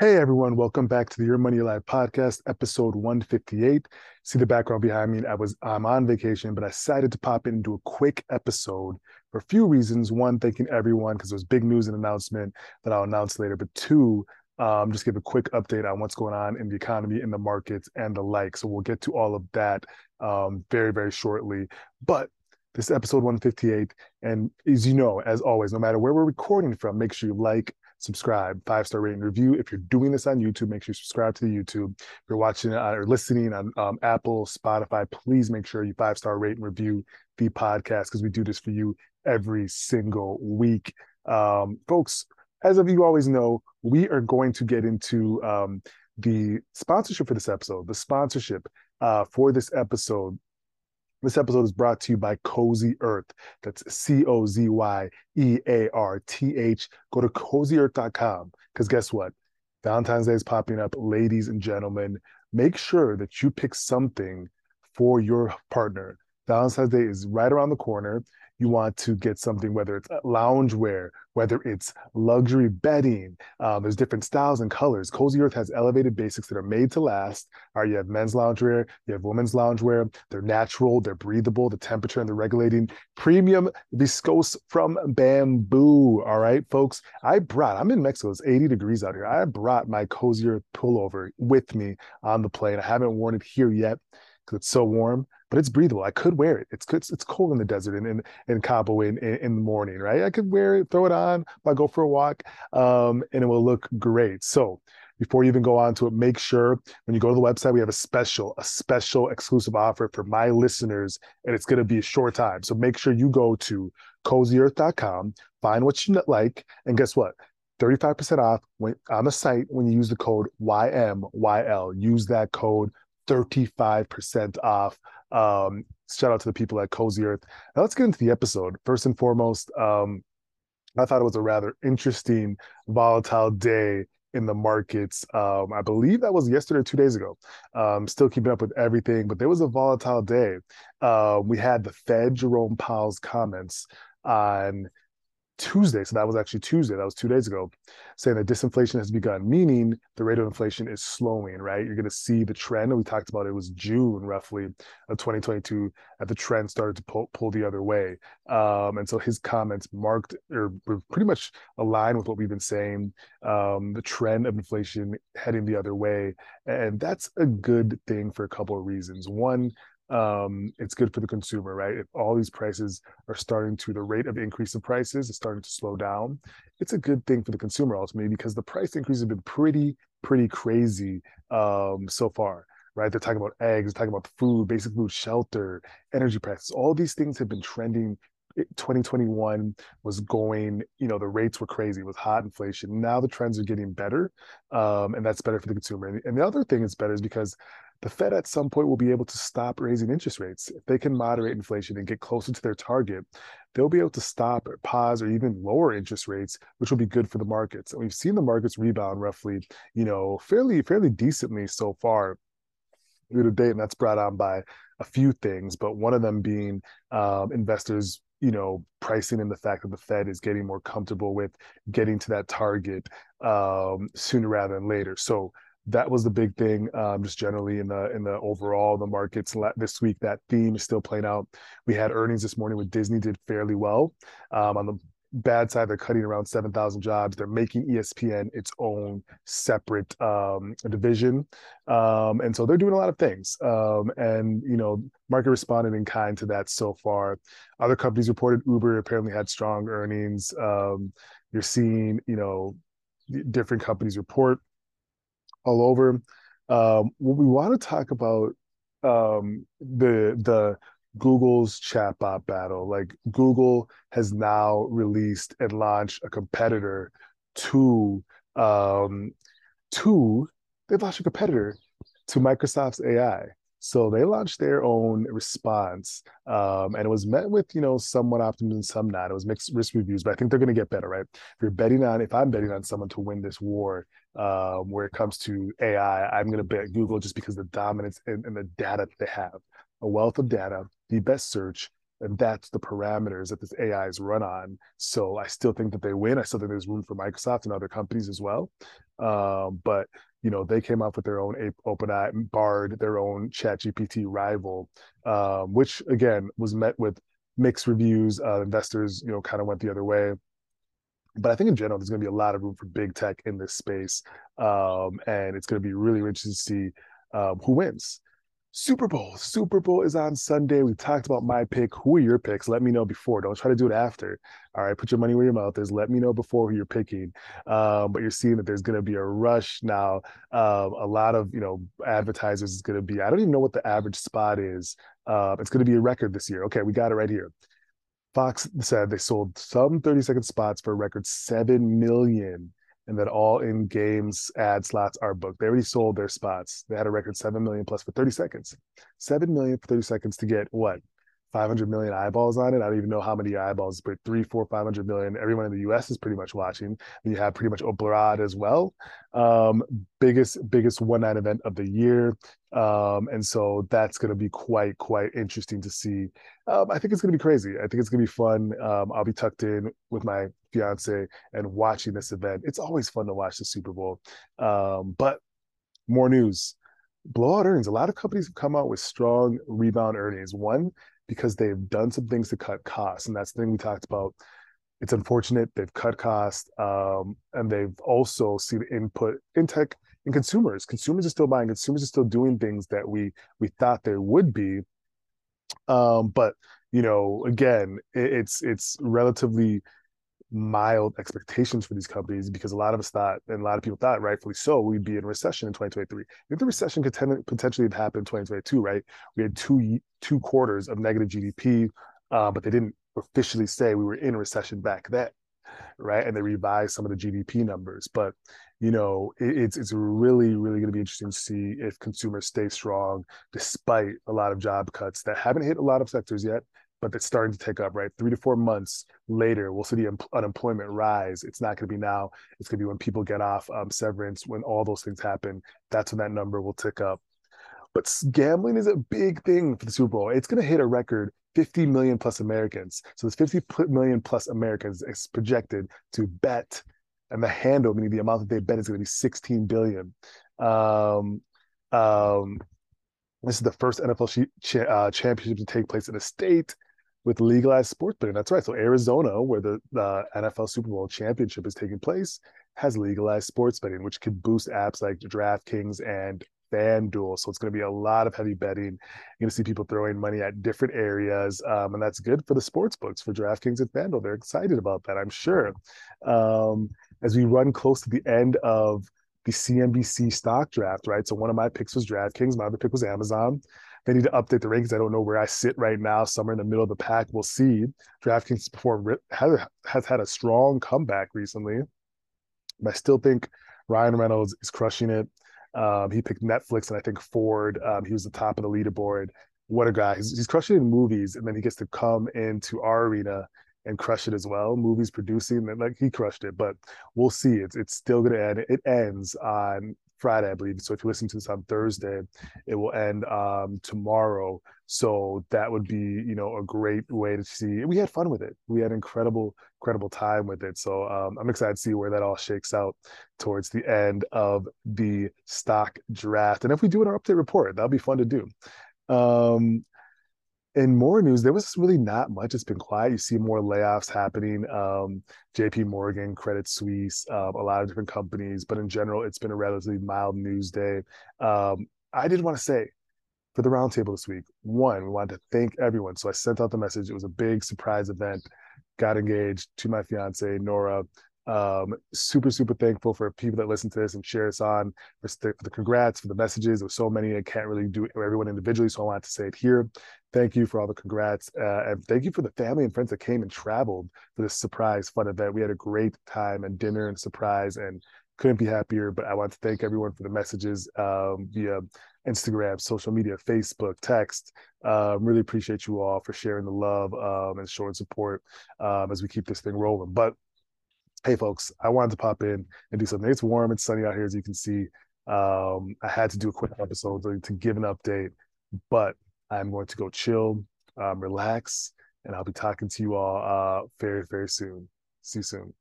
Hey everyone, welcome back to the Your Money Live podcast, episode 158. See the background behind me. I was I'm on vacation, but I decided to pop in and do a quick episode for a few reasons. One, thanking everyone because there's big news and announcement that I'll announce later. But two, um, just give a quick update on what's going on in the economy, in the markets, and the like. So we'll get to all of that um, very, very shortly. But this episode 158, and as you know, as always, no matter where we're recording from, make sure you like, subscribe, five star rating review. If you're doing this on YouTube, make sure you subscribe to the YouTube. If you're watching or listening on um, Apple, Spotify, please make sure you five star rate and review the podcast because we do this for you every single week. Um, folks, as of you always know, we are going to get into um, the sponsorship for this episode. The sponsorship uh, for this episode this episode is brought to you by Cozy Earth. That's C O Z Y E A R T H. Go to cozyearth.com because guess what? Valentine's Day is popping up. Ladies and gentlemen, make sure that you pick something for your partner. Valentine's Day is right around the corner you want to get something, whether it's loungewear, whether it's luxury bedding. Um, there's different styles and colors. Cozy Earth has elevated basics that are made to last. All right, you have men's loungewear, you have women's loungewear. They're natural, they're breathable, the temperature and the regulating. Premium viscose from bamboo. All right, folks. I brought, I'm in Mexico, it's 80 degrees out here. I brought my Cozy Earth pullover with me on the plane. I haven't worn it here yet because it's so warm but it's breathable. I could wear it. It's it's, it's cold in the desert and in, in Cabo in, in, in the morning, right? I could wear it, throw it on, I go for a walk, um, and it will look great. So before you even go on to it, make sure when you go to the website, we have a special, a special exclusive offer for my listeners, and it's going to be a short time. So make sure you go to cozyearth.com, find what you like, and guess what? 35% off when on the site when you use the code YMYL. Use that code 35% off um, shout out to the people at Cozy Earth. Now let's get into the episode. First and foremost, um, I thought it was a rather interesting, volatile day in the markets. Um, I believe that was yesterday, two days ago. Um, still keeping up with everything, but there was a volatile day. Uh, we had the Fed Jerome Powell's comments on Tuesday, so that was actually Tuesday, that was two days ago, saying that disinflation has begun, meaning the rate of inflation is slowing, right? You're going to see the trend. We talked about it was June roughly of 2022 that the trend started to pull, pull the other way. Um, and so his comments marked or were pretty much aligned with what we've been saying um, the trend of inflation heading the other way. And that's a good thing for a couple of reasons. One, um, it's good for the consumer, right? If all these prices are starting to, the rate of increase of prices is starting to slow down, it's a good thing for the consumer ultimately because the price increase has been pretty, pretty crazy um, so far, right? They're talking about eggs, they're talking about food, basic food, shelter, energy prices. All these things have been trending 2021 was going, you know, the rates were crazy, it was hot inflation. Now the trends are getting better, um, and that's better for the consumer. And, and the other thing that's better is because the Fed at some point will be able to stop raising interest rates. If they can moderate inflation and get closer to their target, they'll be able to stop or pause or even lower interest rates, which will be good for the markets. And we've seen the markets rebound roughly, you know, fairly, fairly decently so far year to date. And that's brought on by a few things, but one of them being um, investors you know pricing in the fact that the fed is getting more comfortable with getting to that target um, sooner rather than later so that was the big thing um, just generally in the in the overall the markets this week that theme is still playing out. We had earnings this morning with disney did fairly well. Um, on the bad side they're cutting around 7000 jobs. They're making espn its own separate um, division. Um, and so they're doing a lot of things. Um, and you know market responded in kind to that so far. Other companies reported uber apparently had strong earnings. Um, you're seeing you know different companies report all over. Um, we want to talk about um, the the Google's chatbot battle. Like Google has now released and launched a competitor to um, to they've launched a competitor to Microsoft's AI. So they launched their own response, um, and it was met with you know somewhat optimism, some not. It was mixed risk reviews, but I think they're going to get better, right? If you're betting on, if I'm betting on someone to win this war, um, where it comes to AI, I'm going to bet Google just because the dominance and, and the data they have, a wealth of data, the best search, and that's the parameters that this AI is run on. So I still think that they win. I still think there's room for Microsoft and other companies as well. Um, but you know, they came up with their own OpenAI, Bard, their own ChatGPT rival, um, which again was met with mixed reviews. Uh, investors, you know, kind of went the other way. But I think in general, there's going to be a lot of room for big tech in this space, um, and it's going to be really interesting to see um, who wins. Super Bowl. Super Bowl is on Sunday. We talked about my pick. Who are your picks? Let me know before. Don't try to do it after. All right, put your money where your mouth is. Let me know before who you're picking. Um, but you're seeing that there's going to be a rush now. Um, a lot of you know advertisers is going to be. I don't even know what the average spot is. Uh, it's going to be a record this year. Okay, we got it right here. Fox said they sold some 30 second spots for a record seven million and that all in games ad slots are booked. They already sold their spots. They had a record 7 million plus for 30 seconds. 7 million for 30 seconds to get what? 500 million eyeballs on it. I don't even know how many eyeballs, but three, four, 500 million. Everyone in the US is pretty much watching. And you have pretty much abroad as well. Um, biggest, biggest one night event of the year. Um, and so that's going to be quite, quite interesting to see. Um, I think it's going to be crazy. I think it's going to be fun. Um, I'll be tucked in with my fiance and watching this event. It's always fun to watch the Super Bowl. Um, but more news blowout earnings. A lot of companies have come out with strong rebound earnings. One, because they've done some things to cut costs. And that's the thing we talked about. It's unfortunate they've cut costs um, and they've also seen input in tech in consumers. Consumers are still buying. Consumers are still doing things that we we thought they would be. Um, but you know, again, it, it's it's relatively mild expectations for these companies because a lot of us thought, and a lot of people thought, rightfully so, we'd be in recession in 2023. If the recession could ten- potentially have happened in 2022, right? We had two two quarters of negative GDP, uh, but they didn't officially say we were in recession back then, right? And they revised some of the GDP numbers, but you know, it, it's it's really really going to be interesting to see if consumers stay strong despite a lot of job cuts that haven't hit a lot of sectors yet but it's starting to take up, right? Three to four months later, we'll see the un- unemployment rise. It's not going to be now. It's going to be when people get off um, severance, when all those things happen. That's when that number will tick up. But gambling is a big thing for the Super Bowl. It's going to hit a record 50 million plus Americans. So there's 50 million plus Americans is projected to bet, and the handle, meaning the amount that they bet, is going to be 16 billion. Um, um, this is the first NFL sh- uh, championship to take place in a state with legalized sports betting. That's right. So Arizona, where the, the NFL Super Bowl championship is taking place, has legalized sports betting, which could boost apps like DraftKings and FanDuel. So it's going to be a lot of heavy betting. You're going to see people throwing money at different areas, um, and that's good for the sports books for DraftKings and FanDuel. They're excited about that, I'm sure. Um, as we run close to the end of the CNBC stock draft, right? So one of my picks was DraftKings, my other pick was Amazon. They need to update the rankings. I don't know where I sit right now, somewhere in the middle of the pack. We'll see. DraftKings before has, has had a strong comeback recently. But I still think Ryan Reynolds is crushing it. Um, he picked Netflix and I think Ford. Um, he was the top of the leaderboard. What a guy. He's, he's crushing in movies, and then he gets to come into our arena and crush it as well. Movies producing, like he crushed it, but we'll see. It's it's still gonna end. It ends on Friday, I believe. So if you listen to this on Thursday, it will end um, tomorrow. So that would be, you know, a great way to see. We had fun with it. We had incredible, incredible time with it. So um, I'm excited to see where that all shakes out towards the end of the stock draft. And if we do an update report, that'll be fun to do. Um, in more news, there was really not much. It's been quiet. You see more layoffs happening. Um, JP Morgan, Credit Suisse, um, a lot of different companies, but in general, it's been a relatively mild news day. Um, I did want to say for the roundtable this week, one, we wanted to thank everyone. So I sent out the message. It was a big surprise event. Got engaged to my fiance, Nora. Um, super, super thankful for people that listen to this and share us on for, for the congrats, for the messages. There's so many, I can't really do everyone individually, so I wanted to say it here. Thank you for all the congrats. Uh, and thank you for the family and friends that came and traveled for this surprise fun event. We had a great time and dinner and surprise and couldn't be happier. But I want to thank everyone for the messages um, via Instagram, social media, Facebook, text. Uh, really appreciate you all for sharing the love um, and showing support um, as we keep this thing rolling. But hey folks i wanted to pop in and do something it's warm it's sunny out here as you can see um, i had to do a quick episode to, give an update but i'm going to go chill um, relax and I'll be talking to you all uh, very, very soon. See you soon.